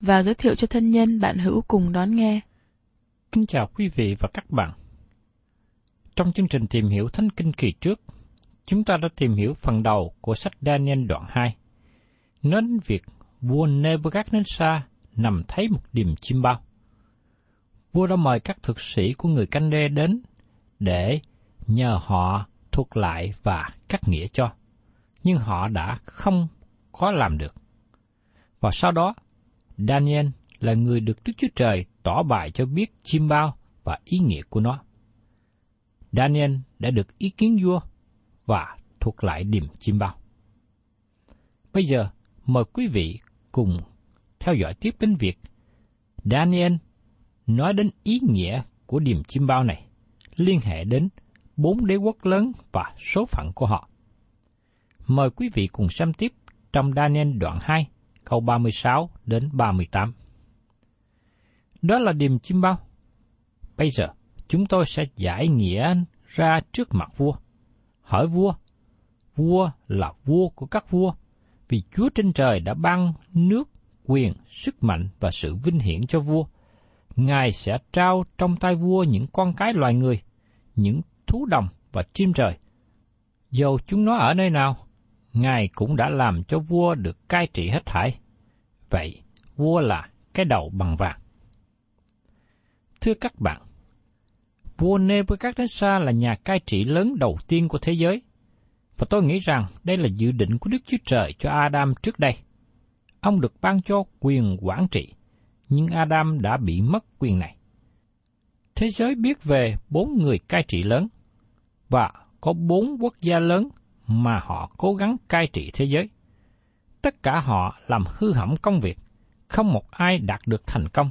và giới thiệu cho thân nhân bạn hữu cùng đón nghe. Kính chào quý vị và các bạn. Trong chương trình tìm hiểu Thánh Kinh kỳ trước, chúng ta đã tìm hiểu phần đầu của sách Daniel đoạn 2. Nói đến việc vua Nebuchadnezzar nằm thấy một điềm chim bao. Vua đã mời các thực sĩ của người canh đê đến để nhờ họ thuật lại và cắt nghĩa cho. Nhưng họ đã không có làm được. Và sau đó, Daniel là người được Đức Chúa Trời tỏ bài cho biết chim bao và ý nghĩa của nó. Daniel đã được ý kiến vua và thuộc lại điềm chim bao. Bây giờ, mời quý vị cùng theo dõi tiếp đến việc Daniel nói đến ý nghĩa của điềm chim bao này, liên hệ đến bốn đế quốc lớn và số phận của họ. Mời quý vị cùng xem tiếp trong Daniel đoạn 2, câu 36 đến 38. Đó là điềm chim bao. Bây giờ, chúng tôi sẽ giải nghĩa ra trước mặt vua. Hỏi vua, vua là vua của các vua, vì Chúa trên trời đã ban nước, quyền, sức mạnh và sự vinh hiển cho vua. Ngài sẽ trao trong tay vua những con cái loài người, những thú đồng và chim trời. Dầu chúng nó ở nơi nào, Ngài cũng đã làm cho vua được cai trị hết thảy. Vậy, vua là cái đầu bằng vàng. Thưa các bạn, vua Nebuchadnezzar là nhà cai trị lớn đầu tiên của thế giới, và tôi nghĩ rằng đây là dự định của Đức Chúa Trời cho Adam trước đây. Ông được ban cho quyền quản trị, nhưng Adam đã bị mất quyền này. Thế giới biết về bốn người cai trị lớn, và có bốn quốc gia lớn mà họ cố gắng cai trị thế giới. Tất cả họ làm hư hỏng công việc, không một ai đạt được thành công.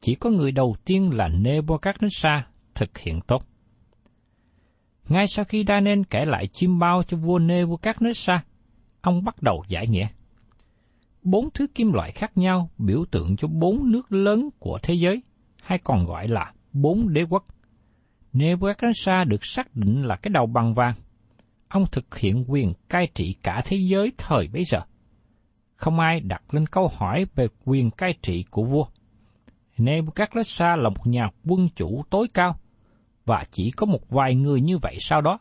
Chỉ có người đầu tiên là Nebuchadnezzar thực hiện tốt. Ngay sau khi Daniel kể lại chim bao cho vua Nebuchadnezzar, ông bắt đầu giải nghĩa. Bốn thứ kim loại khác nhau biểu tượng cho bốn nước lớn của thế giới, hay còn gọi là bốn đế quốc. Nebuchadnezzar được xác định là cái đầu bằng vàng. Ông thực hiện quyền cai trị cả thế giới thời bấy giờ. Không ai đặt lên câu hỏi về quyền cai trị của vua. Nebuchadnezzar là một nhà quân chủ tối cao, và chỉ có một vài người như vậy sau đó.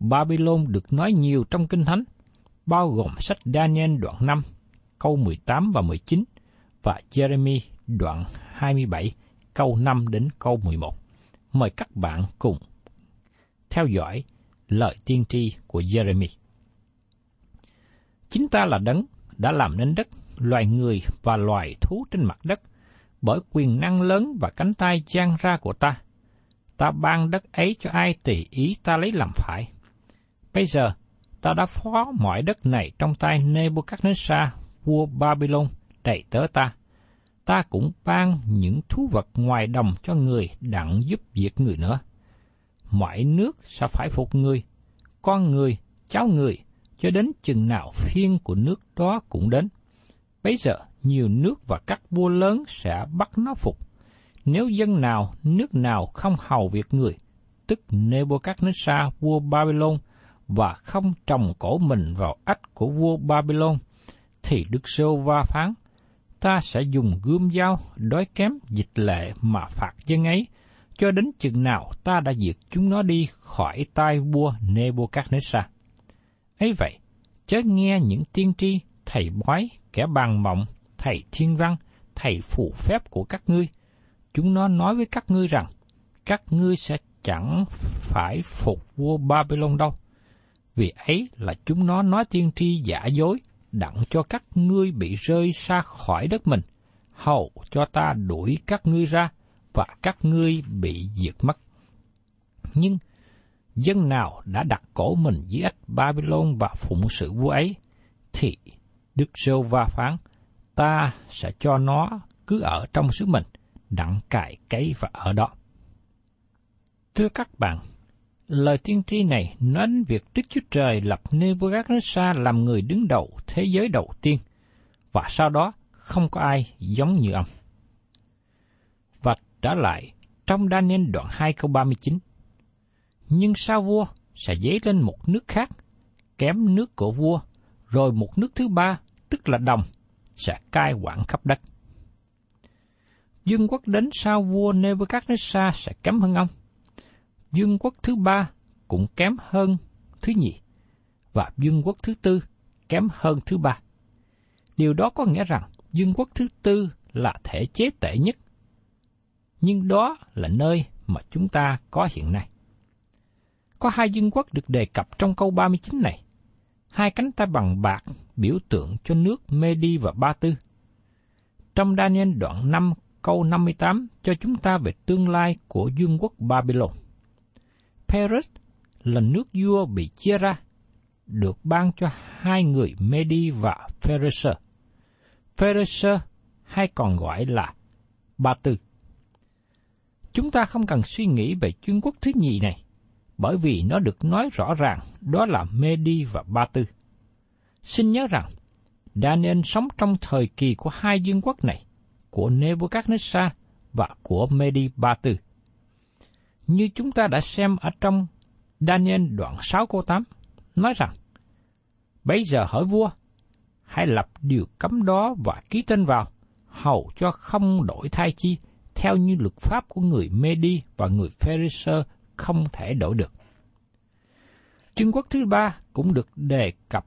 Babylon được nói nhiều trong Kinh Thánh, bao gồm sách Daniel đoạn 5, câu 18 và 19, và Jeremy đoạn 27, câu 5 đến câu 11. Mời các bạn cùng theo dõi lời tiên tri của Jeremy. Chính ta là đấng đã làm nên đất, loài người và loài thú trên mặt đất, bởi quyền năng lớn và cánh tay giang ra của ta. Ta ban đất ấy cho ai tùy ý ta lấy làm phải. Bây giờ, ta đã phó mọi đất này trong tay Nebuchadnezzar, vua Babylon, đầy tớ ta. Ta cũng ban những thú vật ngoài đồng cho người đặng giúp việc người nữa. Mọi nước sẽ phải phục người, con người, cháu người, cho đến chừng nào phiên của nước đó cũng đến. Bây giờ, nhiều nước và các vua lớn sẽ bắt nó phục. Nếu dân nào, nước nào không hầu việc người, tức Nebuchadnezzar vua Babylon và không trồng cổ mình vào ách của vua Babylon, thì Đức Sô Va phán, ta sẽ dùng gươm dao đói kém dịch lệ mà phạt dân ấy, cho đến chừng nào ta đã diệt chúng nó đi khỏi tay vua Nebuchadnezzar. ấy vậy, chớ nghe những tiên tri, thầy bói, kẻ bàn mộng, thầy thiên văn, thầy phù phép của các ngươi. Chúng nó nói với các ngươi rằng, các ngươi sẽ chẳng phải phục vua Babylon đâu. Vì ấy là chúng nó nói tiên tri giả dối, đặng cho các ngươi bị rơi xa khỏi đất mình, hầu cho ta đuổi các ngươi ra, và các ngươi bị diệt mất. Nhưng, dân nào đã đặt cổ mình dưới ách Babylon và phụng sự vua ấy, thì Đức Sô Va phán, ta sẽ cho nó cứ ở trong xứ mình, đặng cài cấy và ở đó. Thưa các bạn, lời tiên tri này nói đến việc Đức Chúa Trời lập Nebuchadnezzar làm người đứng đầu thế giới đầu tiên, và sau đó không có ai giống như ông. Trở lại trong Daniel đoạn 2 câu 39. Nhưng sao vua sẽ dấy lên một nước khác, kém nước của vua, rồi một nước thứ ba, tức là đồng, sẽ cai quản khắp đất. Dương quốc đến sau vua Nebuchadnezzar sẽ kém hơn ông. Dương quốc thứ ba cũng kém hơn thứ nhì, và dương quốc thứ tư kém hơn thứ ba. Điều đó có nghĩa rằng dương quốc thứ tư là thể chế tệ nhất. Nhưng đó là nơi mà chúng ta có hiện nay. Có hai vương quốc được đề cập trong câu 39 này. Hai cánh tay bằng bạc biểu tượng cho nước Medi và Ba Tư. Trong Daniel đoạn 5 câu 58 cho chúng ta về tương lai của dương quốc Babylon. Paris là nước vua bị chia ra, được ban cho hai người Medi và Pharisee. Pharisee hay còn gọi là Ba Tư. Chúng ta không cần suy nghĩ về chuyên quốc thứ nhì này, bởi vì nó được nói rõ ràng đó là Medi và Ba Tư. Xin nhớ rằng, Daniel sống trong thời kỳ của hai vương quốc này, của Nebuchadnezzar và của Medi Ba Tư. Như chúng ta đã xem ở trong Daniel đoạn 6 câu 8, nói rằng, Bây giờ hỏi vua, hãy lập điều cấm đó và ký tên vào, hầu cho không đổi thai chi, theo như luật pháp của người Medi và người Pharisee không thể đổi được. Trung quốc thứ ba cũng được đề cập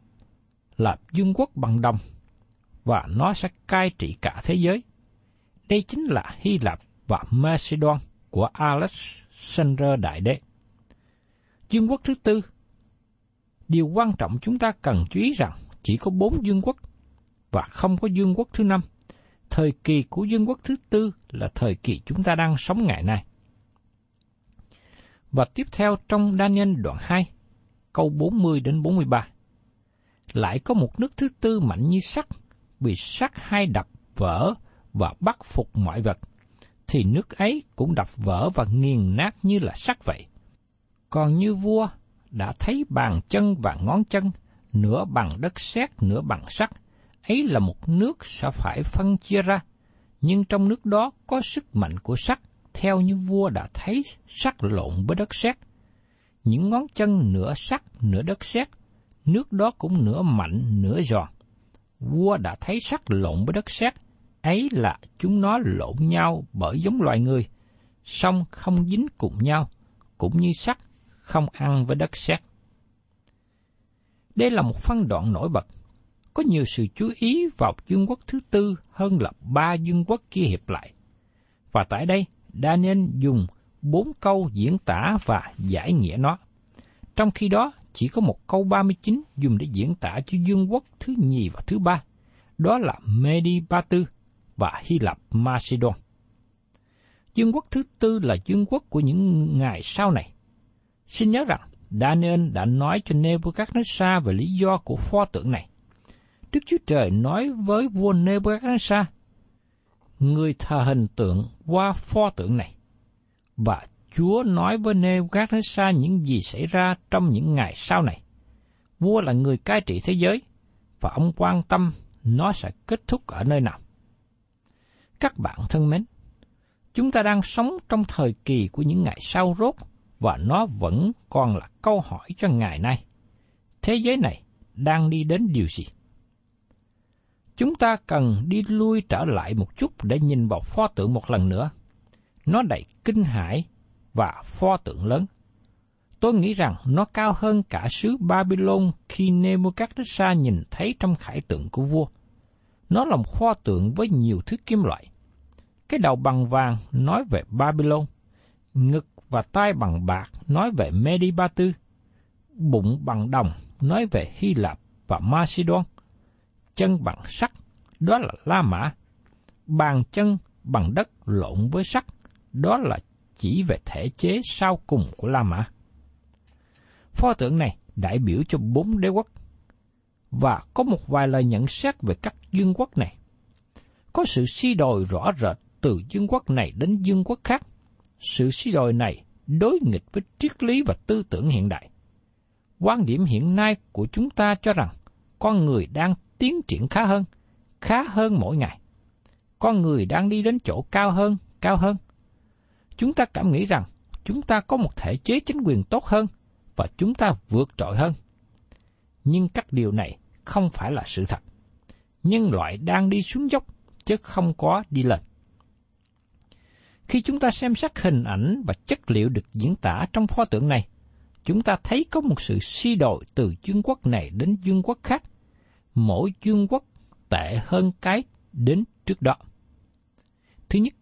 là dương quốc bằng đồng, và nó sẽ cai trị cả thế giới. Đây chính là Hy Lạp và Macedon của Alexander Đại Đế. Dương quốc thứ tư Điều quan trọng chúng ta cần chú ý rằng chỉ có bốn dương quốc và không có dương quốc thứ năm. Thời kỳ của dân quốc thứ tư là thời kỳ chúng ta đang sống ngày nay. Và tiếp theo trong Daniel đoạn 2, câu 40 đến 43. Lại có một nước thứ tư mạnh như sắt, bị sắt hai đập vỡ và bắt phục mọi vật, thì nước ấy cũng đập vỡ và nghiền nát như là sắt vậy. Còn như vua đã thấy bàn chân và ngón chân, nửa bằng đất sét, nửa bằng sắt, ấy là một nước sẽ phải phân chia ra, nhưng trong nước đó có sức mạnh của sắt, theo như vua đã thấy sắt lộn với đất sét. Những ngón chân nửa sắt, nửa đất sét, nước đó cũng nửa mạnh, nửa giòn. Vua đã thấy sắt lộn với đất sét, ấy là chúng nó lộn nhau bởi giống loài người, song không dính cùng nhau, cũng như sắt không ăn với đất sét. Đây là một phân đoạn nổi bật. Có nhiều sự chú ý vào dương quốc thứ tư hơn là ba dương quốc kia hiệp lại. Và tại đây, Daniel dùng bốn câu diễn tả và giải nghĩa nó. Trong khi đó, chỉ có một câu 39 dùng để diễn tả cho dương quốc thứ nhì và thứ ba. Đó là Medi Ba Tư và Hy Lạp Macedon. Dương quốc thứ tư là dương quốc của những ngày sau này. Xin nhớ rằng, Daniel đã nói cho Nebuchadnezzar về lý do của pho tượng này. Đức Chúa Trời nói với vua Nebuchadnezzar, người thờ hình tượng qua pho tượng này. Và Chúa nói với Nebuchadnezzar những gì xảy ra trong những ngày sau này. Vua là người cai trị thế giới, và ông quan tâm nó sẽ kết thúc ở nơi nào. Các bạn thân mến, Chúng ta đang sống trong thời kỳ của những ngày sau rốt và nó vẫn còn là câu hỏi cho ngày nay. Thế giới này đang đi đến điều gì? Chúng ta cần đi lui trở lại một chút để nhìn vào pho tượng một lần nữa. Nó đầy kinh hãi và pho tượng lớn. Tôi nghĩ rằng nó cao hơn cả xứ Babylon khi Nebuchadnezzar nhìn thấy trong khải tượng của vua. Nó là một pho tượng với nhiều thứ kim loại. Cái đầu bằng vàng nói về Babylon, ngực và tai bằng bạc nói về Medi Ba Tư, bụng bằng đồng nói về Hy Lạp và Macedon, chân bằng sắt đó là La Mã, bàn chân bằng đất lộn với sắt đó là chỉ về thể chế sau cùng của La Mã. Pho tượng này đại biểu cho bốn đế quốc, và có một vài lời nhận xét về các dương quốc này. Có sự suy đồi rõ rệt từ dương quốc này đến dương quốc khác. Sự suy đồi này đối nghịch với triết lý và tư tưởng hiện đại. Quan điểm hiện nay của chúng ta cho rằng con người đang tiến triển khá hơn, khá hơn mỗi ngày. Con người đang đi đến chỗ cao hơn, cao hơn. Chúng ta cảm nghĩ rằng chúng ta có một thể chế chính quyền tốt hơn và chúng ta vượt trội hơn. Nhưng các điều này không phải là sự thật. Nhân loại đang đi xuống dốc, chứ không có đi lên. Khi chúng ta xem xét hình ảnh và chất liệu được diễn tả trong pho tượng này, chúng ta thấy có một sự suy đổi từ dương quốc này đến dương quốc khác. Mỗi vương quốc tệ hơn cái đến trước đó. Thứ nhất,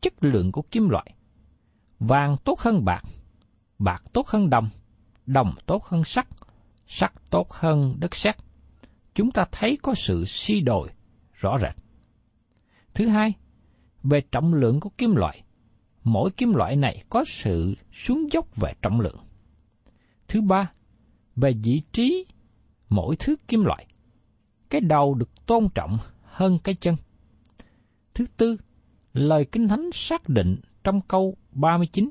chất lượng của kim loại. Vàng tốt hơn bạc, bạc tốt hơn đồng, đồng tốt hơn sắt, sắt tốt hơn đất sét. Chúng ta thấy có sự suy đổi rõ rệt. Thứ hai, về trọng lượng của kim loại. Mỗi kim loại này có sự xuống dốc về trọng lượng. Thứ ba, về vị trí mỗi thứ kim loại. Cái đầu được tôn trọng hơn cái chân. Thứ tư, lời Kinh Thánh xác định trong câu 39,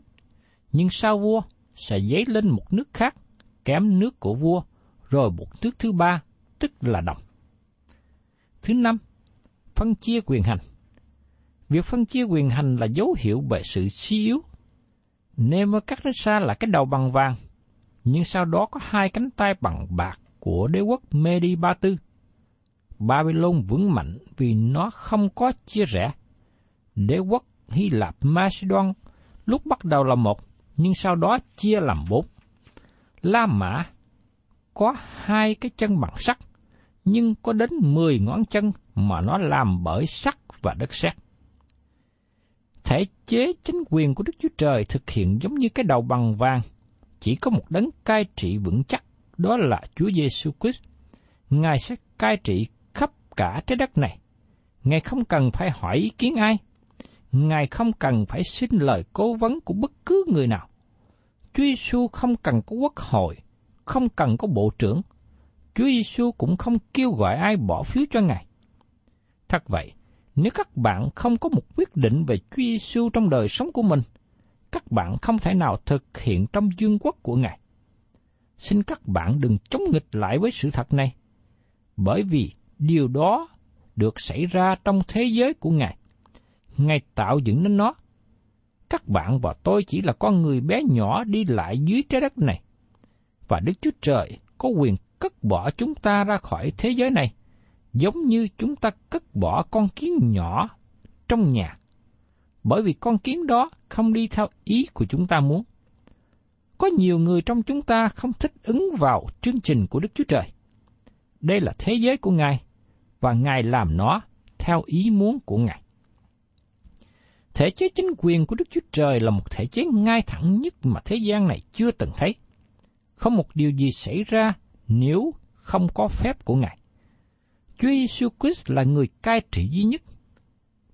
nhưng sao vua sẽ dấy lên một nước khác, kém nước của vua, rồi một nước thứ ba, tức là đồng. Thứ năm, phân chia quyền hành. Việc phân chia quyền hành là dấu hiệu về sự suy yếu. Nebuchadnezzar là cái đầu bằng vàng, nhưng sau đó có hai cánh tay bằng bạc của đế quốc Medi Ba Tư. Babylon vững mạnh vì nó không có chia rẽ. Đế quốc Hy Lạp Macedon lúc bắt đầu là một, nhưng sau đó chia làm bốn. La Mã có hai cái chân bằng sắt, nhưng có đến mười ngón chân mà nó làm bởi sắt và đất sét. Thể chế chính quyền của Đức Chúa Trời thực hiện giống như cái đầu bằng vàng, chỉ có một đấng cai trị vững chắc, đó là Chúa Giêsu Christ. Ngài sẽ cai trị cả trái đất này. Ngài không cần phải hỏi ý kiến ai. Ngài không cần phải xin lời cố vấn của bất cứ người nào. Chúa Giêsu không cần có quốc hội, không cần có bộ trưởng. Chúa Giêsu cũng không kêu gọi ai bỏ phiếu cho Ngài. Thật vậy, nếu các bạn không có một quyết định về Chúa Giêsu trong đời sống của mình, các bạn không thể nào thực hiện trong dương quốc của Ngài. Xin các bạn đừng chống nghịch lại với sự thật này, bởi vì điều đó được xảy ra trong thế giới của Ngài. Ngài tạo dựng nên nó. Các bạn và tôi chỉ là con người bé nhỏ đi lại dưới trái đất này. Và Đức Chúa Trời có quyền cất bỏ chúng ta ra khỏi thế giới này giống như chúng ta cất bỏ con kiến nhỏ trong nhà, bởi vì con kiến đó không đi theo ý của chúng ta muốn. Có nhiều người trong chúng ta không thích ứng vào chương trình của Đức Chúa Trời. Đây là thế giới của Ngài, và Ngài làm nó theo ý muốn của Ngài. Thể chế chính quyền của Đức Chúa Trời là một thể chế ngay thẳng nhất mà thế gian này chưa từng thấy. Không một điều gì xảy ra nếu không có phép của Ngài. Chúa Giêsu Christ là người cai trị duy nhất.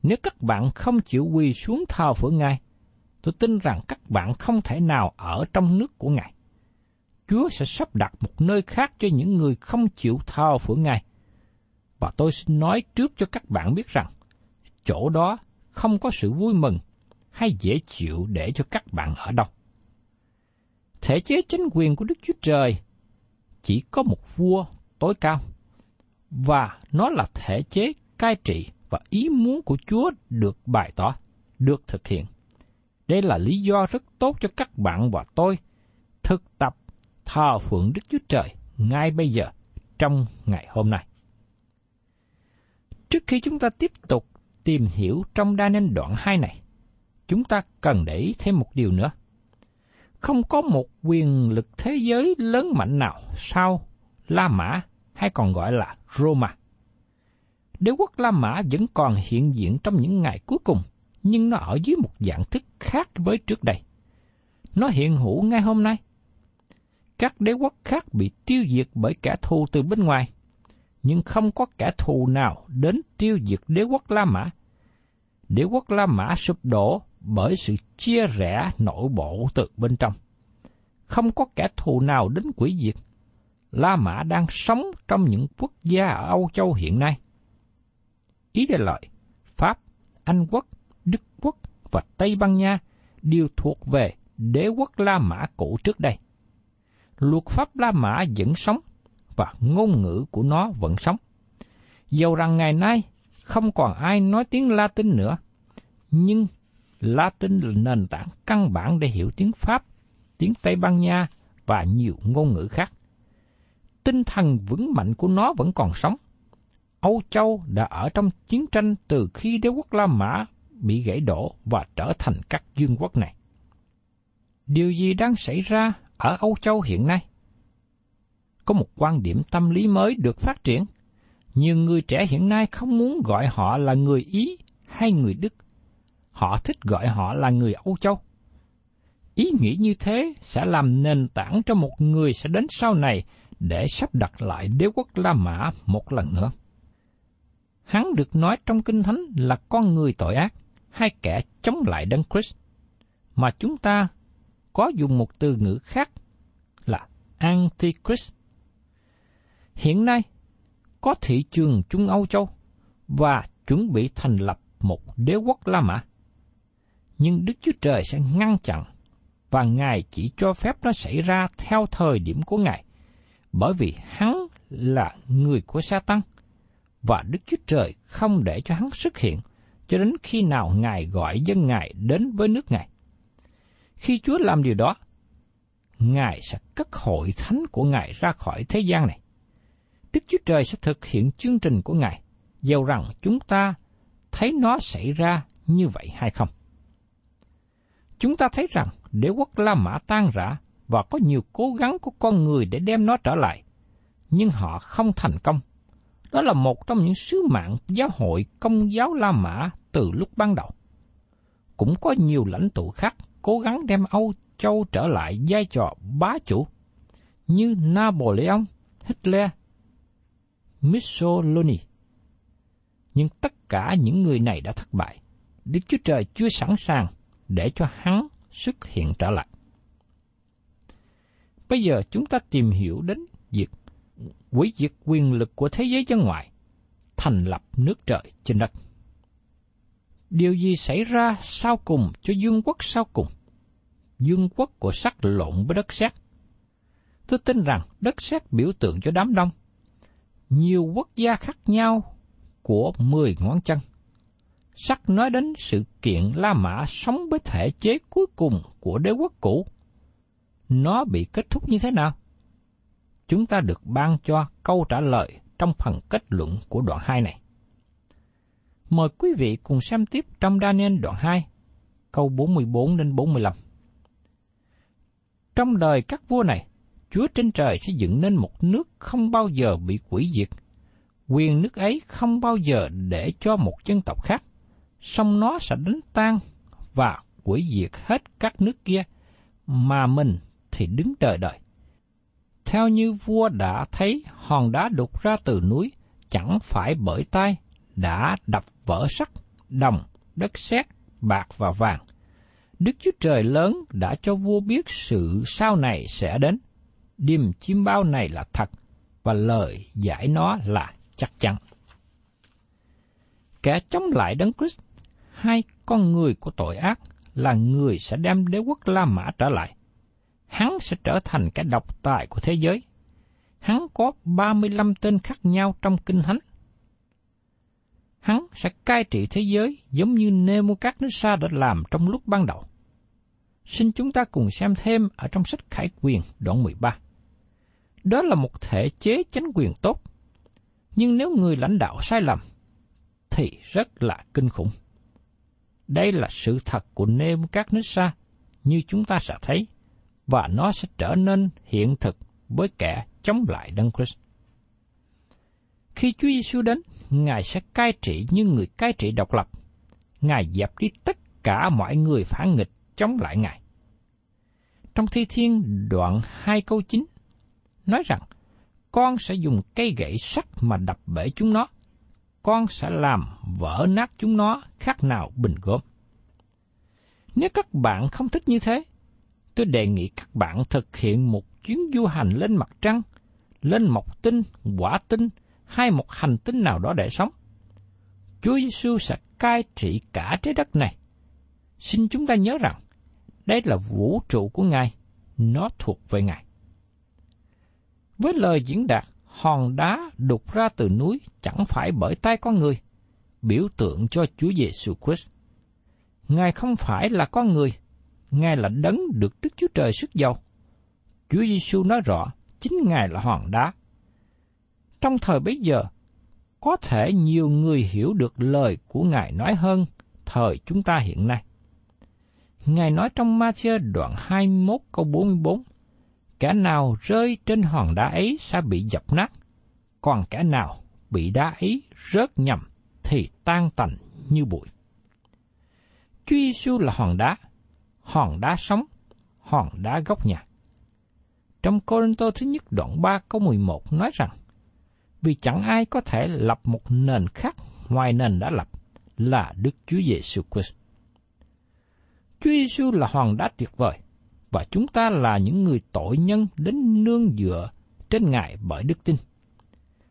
Nếu các bạn không chịu quỳ xuống thờ phượng Ngài, tôi tin rằng các bạn không thể nào ở trong nước của Ngài. Chúa sẽ sắp đặt một nơi khác cho những người không chịu thờ phượng Ngài. Và tôi xin nói trước cho các bạn biết rằng, chỗ đó không có sự vui mừng hay dễ chịu để cho các bạn ở đâu. Thể chế chính quyền của Đức Chúa Trời chỉ có một vua tối cao và nó là thể chế cai trị và ý muốn của Chúa được bày tỏ. được thực hiện. Đây là lý do rất tốt cho các bạn và tôi thực tập thờ phượng Đức Chúa Trời ngay bây giờ trong ngày hôm nay. Trước khi chúng ta tiếp tục tìm hiểu trong đa nên đoạn 2 này, chúng ta cần để ý thêm một điều nữa. Không có một quyền lực thế giới lớn mạnh nào sau La Mã hay còn gọi là Roma. Đế quốc La Mã vẫn còn hiện diện trong những ngày cuối cùng, nhưng nó ở dưới một dạng thức khác với trước đây. Nó hiện hữu ngay hôm nay. Các đế quốc khác bị tiêu diệt bởi kẻ thù từ bên ngoài, nhưng không có kẻ thù nào đến tiêu diệt đế quốc La Mã. Đế quốc La Mã sụp đổ bởi sự chia rẽ nội bộ từ bên trong. Không có kẻ thù nào đến quỷ diệt. La Mã đang sống trong những quốc gia ở Âu Châu hiện nay. Ý đề lợi, Pháp, Anh quốc, Đức quốc và Tây Ban Nha đều thuộc về đế quốc La Mã cũ trước đây. Luật pháp La Mã vẫn sống và ngôn ngữ của nó vẫn sống. Dầu rằng ngày nay không còn ai nói tiếng Latin nữa, nhưng Latin là nền tảng căn bản để hiểu tiếng Pháp, tiếng Tây Ban Nha và nhiều ngôn ngữ khác. Tinh thần vững mạnh của nó vẫn còn sống. Âu Châu đã ở trong chiến tranh từ khi đế quốc La Mã bị gãy đổ và trở thành các dương quốc này. Điều gì đang xảy ra ở Âu Châu hiện nay? Có một quan điểm tâm lý mới được phát triển. Nhiều người trẻ hiện nay không muốn gọi họ là người Ý hay người Đức. Họ thích gọi họ là người Âu Châu. Ý nghĩ như thế sẽ làm nền tảng cho một người sẽ đến sau này để sắp đặt lại đế quốc La Mã một lần nữa. Hắn được nói trong Kinh Thánh là con người tội ác hay kẻ chống lại Đấng Christ, mà chúng ta có dùng một từ ngữ khác là Antichrist. Hiện nay, có thị trường Trung Âu Châu và chuẩn bị thành lập một đế quốc La Mã. Nhưng Đức Chúa Trời sẽ ngăn chặn và Ngài chỉ cho phép nó xảy ra theo thời điểm của Ngài, bởi vì Hắn là người của sa tăng và Đức Chúa Trời không để cho Hắn xuất hiện cho đến khi nào Ngài gọi dân Ngài đến với nước Ngài. Khi Chúa làm điều đó, Ngài sẽ cất hội thánh của Ngài ra khỏi thế gian này. Đức Chúa Trời sẽ thực hiện chương trình của Ngài, dầu rằng chúng ta thấy nó xảy ra như vậy hay không. Chúng ta thấy rằng đế quốc La Mã tan rã và có nhiều cố gắng của con người để đem nó trở lại, nhưng họ không thành công. Đó là một trong những sứ mạng giáo hội công giáo La Mã từ lúc ban đầu. Cũng có nhiều lãnh tụ khác cố gắng đem Âu Châu trở lại vai trò bá chủ, như Napoleon, Hitler, Missoloni. Nhưng tất cả những người này đã thất bại. Đức Chúa Trời chưa sẵn sàng để cho hắn xuất hiện trở lại. Bây giờ chúng ta tìm hiểu đến việc quỷ diệt quyền lực của thế giới dân ngoại, thành lập nước trời trên đất. Điều gì xảy ra sau cùng cho dương quốc sau cùng? Dương quốc của sắt lộn với đất sét. Tôi tin rằng đất sét biểu tượng cho đám đông. Nhiều quốc gia khác nhau của mười ngón chân. Sắc nói đến sự kiện La Mã sống với thể chế cuối cùng của đế quốc cũ. Nó bị kết thúc như thế nào? Chúng ta được ban cho câu trả lời trong phần kết luận của đoạn 2 này. Mời quý vị cùng xem tiếp trong Daniel đoạn 2, câu 44 đến 45. Trong đời các vua này, Chúa trên trời sẽ dựng nên một nước không bao giờ bị quỷ diệt. Quyền nước ấy không bao giờ để cho một dân tộc khác, song nó sẽ đánh tan và quỷ diệt hết các nước kia, mà mình thì đứng đợi đợi. Theo như vua đã thấy hòn đá đục ra từ núi, chẳng phải bởi tay đã đập vỡ sắt, đồng, đất sét, bạc và vàng. Đức Chúa Trời lớn đã cho vua biết sự sau này sẽ đến. Điềm chiêm bao này là thật, và lời giải nó là chắc chắn. Kẻ chống lại Đấng Christ, hai con người của tội ác là người sẽ đem đế quốc La Mã trở lại. Hắn sẽ trở thành cái độc tài của thế giới. Hắn có 35 tên khác nhau trong Kinh Thánh Hắn sẽ cai trị thế giới giống như Nebuchadnezzar đã làm trong lúc ban đầu. Xin chúng ta cùng xem thêm ở trong sách Khải Quyền đoạn 13. Đó là một thể chế chính quyền tốt, nhưng nếu người lãnh đạo sai lầm, thì rất là kinh khủng. Đây là sự thật của Nebuchadnezzar như chúng ta sẽ thấy, và nó sẽ trở nên hiện thực với kẻ chống lại Đấng Christ. Khi Chúa Giêsu đến, Ngài sẽ cai trị như người cai trị độc lập. Ngài dẹp đi tất cả mọi người phản nghịch chống lại Ngài. Trong Thi Thiên đoạn 2 câu 9, nói rằng, con sẽ dùng cây gậy sắt mà đập bể chúng nó. Con sẽ làm vỡ nát chúng nó khác nào bình gốm. Nếu các bạn không thích như thế, tôi đề nghị các bạn thực hiện một chuyến du hành lên mặt trăng, lên mộc tinh, quả tinh hay một hành tinh nào đó để sống. Chúa Giêsu sẽ cai trị cả trái đất này. Xin chúng ta nhớ rằng, đây là vũ trụ của Ngài, nó thuộc về Ngài. Với lời diễn đạt, hòn đá đục ra từ núi chẳng phải bởi tay con người, biểu tượng cho Chúa Giêsu Christ. Ngài không phải là con người, Ngài là đấng được Đức Chúa Trời sức giàu. Chúa Giêsu nói rõ, chính Ngài là hòn đá. Trong thời bấy giờ, có thể nhiều người hiểu được lời của Ngài nói hơn thời chúng ta hiện nay. Ngài nói trong Matthew đoạn 21 câu 44, Kẻ nào rơi trên hòn đá ấy sẽ bị dập nát, còn kẻ nào bị đá ấy rớt nhầm thì tan tành như bụi. Chúa Giêsu là hòn đá, hòn đá sống, hòn đá gốc nhà. Trong Corinto thứ nhất đoạn 3 câu 11 nói rằng, vì chẳng ai có thể lập một nền khác ngoài nền đã lập là Đức Chúa Giêsu Christ. Chúa Giêsu là hòn đá tuyệt vời và chúng ta là những người tội nhân đến nương dựa trên Ngài bởi đức tin.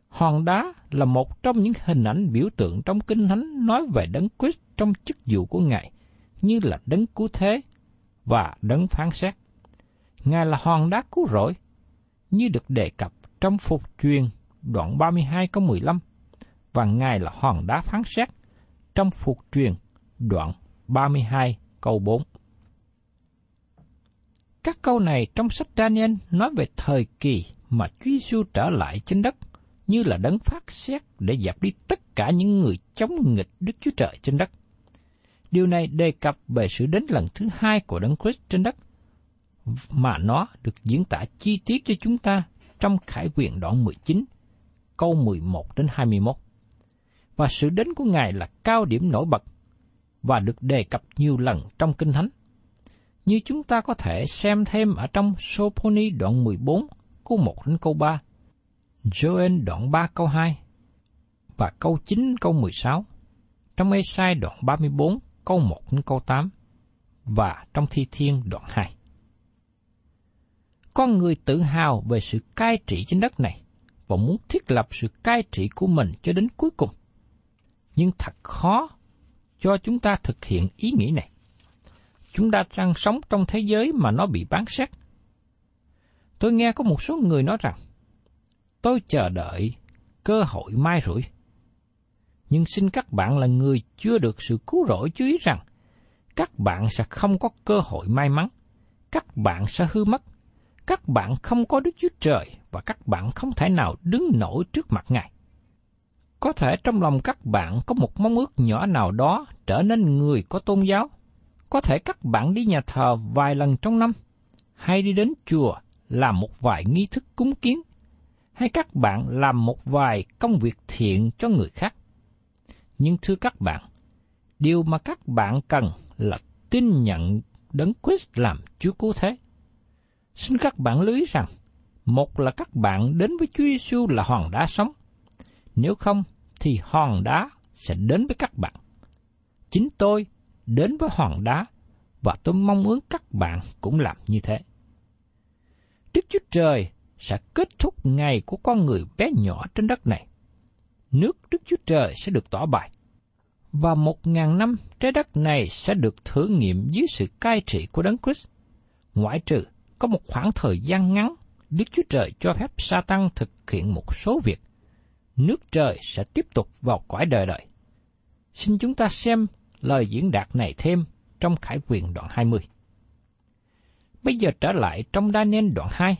Hòn đá là một trong những hình ảnh biểu tượng trong Kinh Thánh nói về Đấng Christ trong chức vụ của Ngài, như là Đấng Cứu Thế và Đấng Phán Xét. Ngài là hòn đá cứu rỗi, như được đề cập trong phục truyền đoạn 32 câu 15, và Ngài là hòn đá phán xét trong phục truyền đoạn 32 câu 4. Các câu này trong sách Daniel nói về thời kỳ mà Chúa Giêsu trở lại trên đất như là đấng phát xét để dẹp đi tất cả những người chống nghịch Đức Chúa Trời trên đất. Điều này đề cập về sự đến lần thứ hai của Đấng Christ trên đất, mà nó được diễn tả chi tiết cho chúng ta trong Khải quyền đoạn 19, câu 11 đến 21. Và sự đến của Ngài là cao điểm nổi bật và được đề cập nhiều lần trong Kinh Thánh. Như chúng ta có thể xem thêm ở trong Sophoni đoạn 14, câu 1 đến câu 3, Joel đoạn 3 câu 2 và câu 9 câu 16, trong Esai đoạn 34 câu 1 đến câu 8 và trong Thi Thiên đoạn 2. Con người tự hào về sự cai trị trên đất này và muốn thiết lập sự cai trị của mình cho đến cuối cùng. Nhưng thật khó cho chúng ta thực hiện ý nghĩ này. Chúng ta đang sống trong thế giới mà nó bị bán xét. Tôi nghe có một số người nói rằng, tôi chờ đợi cơ hội mai rủi. Nhưng xin các bạn là người chưa được sự cứu rỗi chú ý rằng, các bạn sẽ không có cơ hội may mắn, các bạn sẽ hư mất, các bạn không có Đức Chúa Trời và các bạn không thể nào đứng nổi trước mặt Ngài. Có thể trong lòng các bạn có một mong ước nhỏ nào đó trở nên người có tôn giáo. Có thể các bạn đi nhà thờ vài lần trong năm, hay đi đến chùa làm một vài nghi thức cúng kiến, hay các bạn làm một vài công việc thiện cho người khác. Nhưng thưa các bạn, điều mà các bạn cần là tin nhận đấng Christ làm Chúa cứu thế. Xin các bạn lưu ý rằng, một là các bạn đến với Chúa Giêsu là hòn đá sống. Nếu không, thì hòn đá sẽ đến với các bạn. Chính tôi đến với hòn đá và tôi mong ước các bạn cũng làm như thế. Đức Chúa Trời sẽ kết thúc ngày của con người bé nhỏ trên đất này. Nước Đức Chúa Trời sẽ được tỏ bài. Và một ngàn năm trái đất này sẽ được thử nghiệm dưới sự cai trị của Đấng Christ. Ngoại trừ có một khoảng thời gian ngắn, Đức Chúa Trời cho phép Satan thực hiện một số việc. Nước trời sẽ tiếp tục vào cõi đời đời. Xin chúng ta xem lời diễn đạt này thêm trong Khải quyền đoạn 20. Bây giờ trở lại trong đa nên đoạn 2,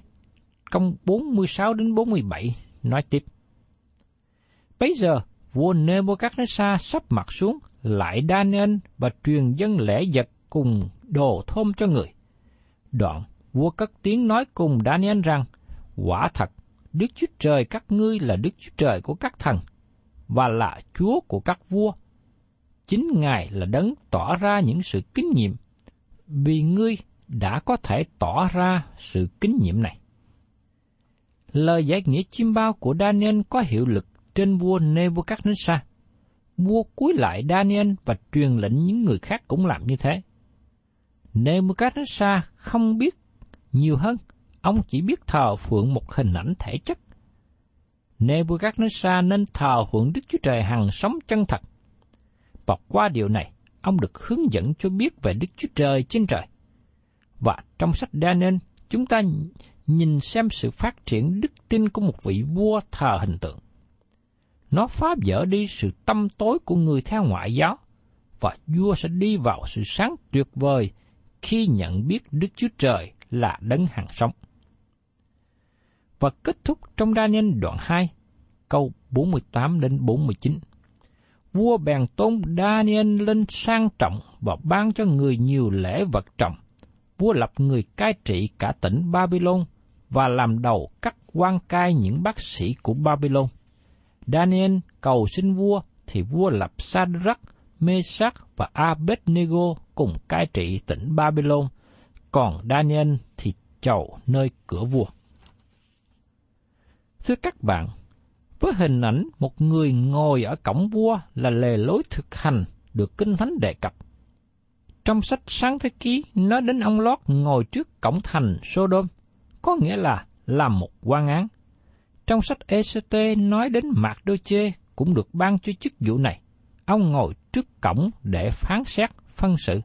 công 46 đến 47 nói tiếp. Bây giờ, vua Nebuchadnezzar sắp mặt xuống, lại đa nên và truyền dân lễ vật cùng đồ thôm cho người. Đoạn, vua cất tiếng nói cùng Daniel rằng, quả thật, Đức Chúa Trời các ngươi là Đức Chúa Trời của các thần, và là Chúa của các vua. Chính Ngài là đấng tỏ ra những sự kính nhiệm, vì ngươi đã có thể tỏ ra sự kính nhiệm này. Lời giải nghĩa chim bao của Daniel có hiệu lực trên vua Nebuchadnezzar. Vua cúi lại Daniel và truyền lệnh những người khác cũng làm như thế. Nebuchadnezzar không biết nhiều hơn, ông chỉ biết thờ phượng một hình ảnh thể chất. Nebuchadnezzar nên thờ phượng Đức Chúa Trời hằng sống chân thật. Và qua điều này, ông được hướng dẫn cho biết về Đức Chúa Trời trên trời. Và trong sách Daniel, chúng ta nhìn xem sự phát triển đức tin của một vị vua thờ hình tượng. Nó phá vỡ đi sự tâm tối của người theo ngoại giáo, và vua sẽ đi vào sự sáng tuyệt vời khi nhận biết Đức Chúa Trời là đấng hàng sống. Và kết thúc trong Daniel đoạn 2, câu 48 đến 49. Vua bèn tôn Daniel lên sang trọng và ban cho người nhiều lễ vật trọng. Vua lập người cai trị cả tỉnh Babylon và làm đầu các quan cai những bác sĩ của Babylon. Daniel cầu xin vua thì vua lập Sadrach, Meshach và Abednego cùng cai trị tỉnh Babylon, còn Daniel thì chầu nơi cửa vua. Thưa các bạn, với hình ảnh một người ngồi ở cổng vua là lề lối thực hành được Kinh Thánh đề cập. Trong sách Sáng Thế Ký nói đến ông Lót ngồi trước cổng thành Sodom, có nghĩa là làm một quan án. Trong sách ECT nói đến Mạc Đô Chê cũng được ban cho chức vụ này. Ông ngồi trước cổng để phán xét, phân xử.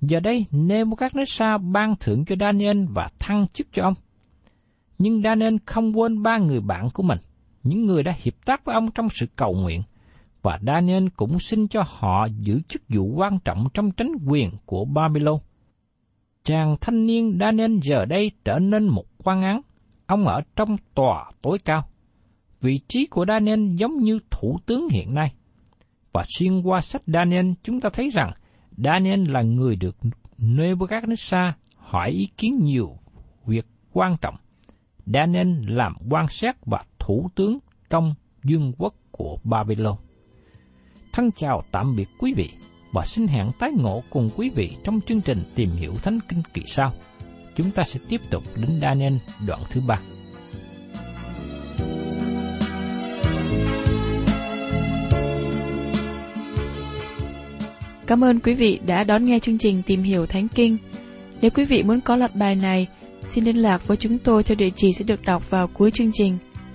Giờ đây, nebo các nước xa ban thưởng cho Daniel và thăng chức cho ông. Nhưng Daniel không quên ba người bạn của mình, những người đã hiệp tác với ông trong sự cầu nguyện, và Daniel cũng xin cho họ giữ chức vụ quan trọng trong tránh quyền của Babylon. Chàng thanh niên Daniel giờ đây trở nên một quan án, ông ở trong tòa tối cao. Vị trí của Daniel giống như thủ tướng hiện nay. Và xuyên qua sách Daniel chúng ta thấy rằng Daniel là người được Nebuchadnezzar hỏi ý kiến nhiều việc quan trọng. Daniel làm quan sát và thủ tướng trong dương quốc của Babylon. Thân chào tạm biệt quý vị và xin hẹn tái ngộ cùng quý vị trong chương trình tìm hiểu Thánh Kinh kỳ sau. Chúng ta sẽ tiếp tục đến Daniel đoạn thứ ba. Cảm ơn quý vị đã đón nghe chương trình Tìm hiểu Thánh Kinh. Nếu quý vị muốn có loạt bài này, xin liên lạc với chúng tôi theo địa chỉ sẽ được đọc vào cuối chương trình.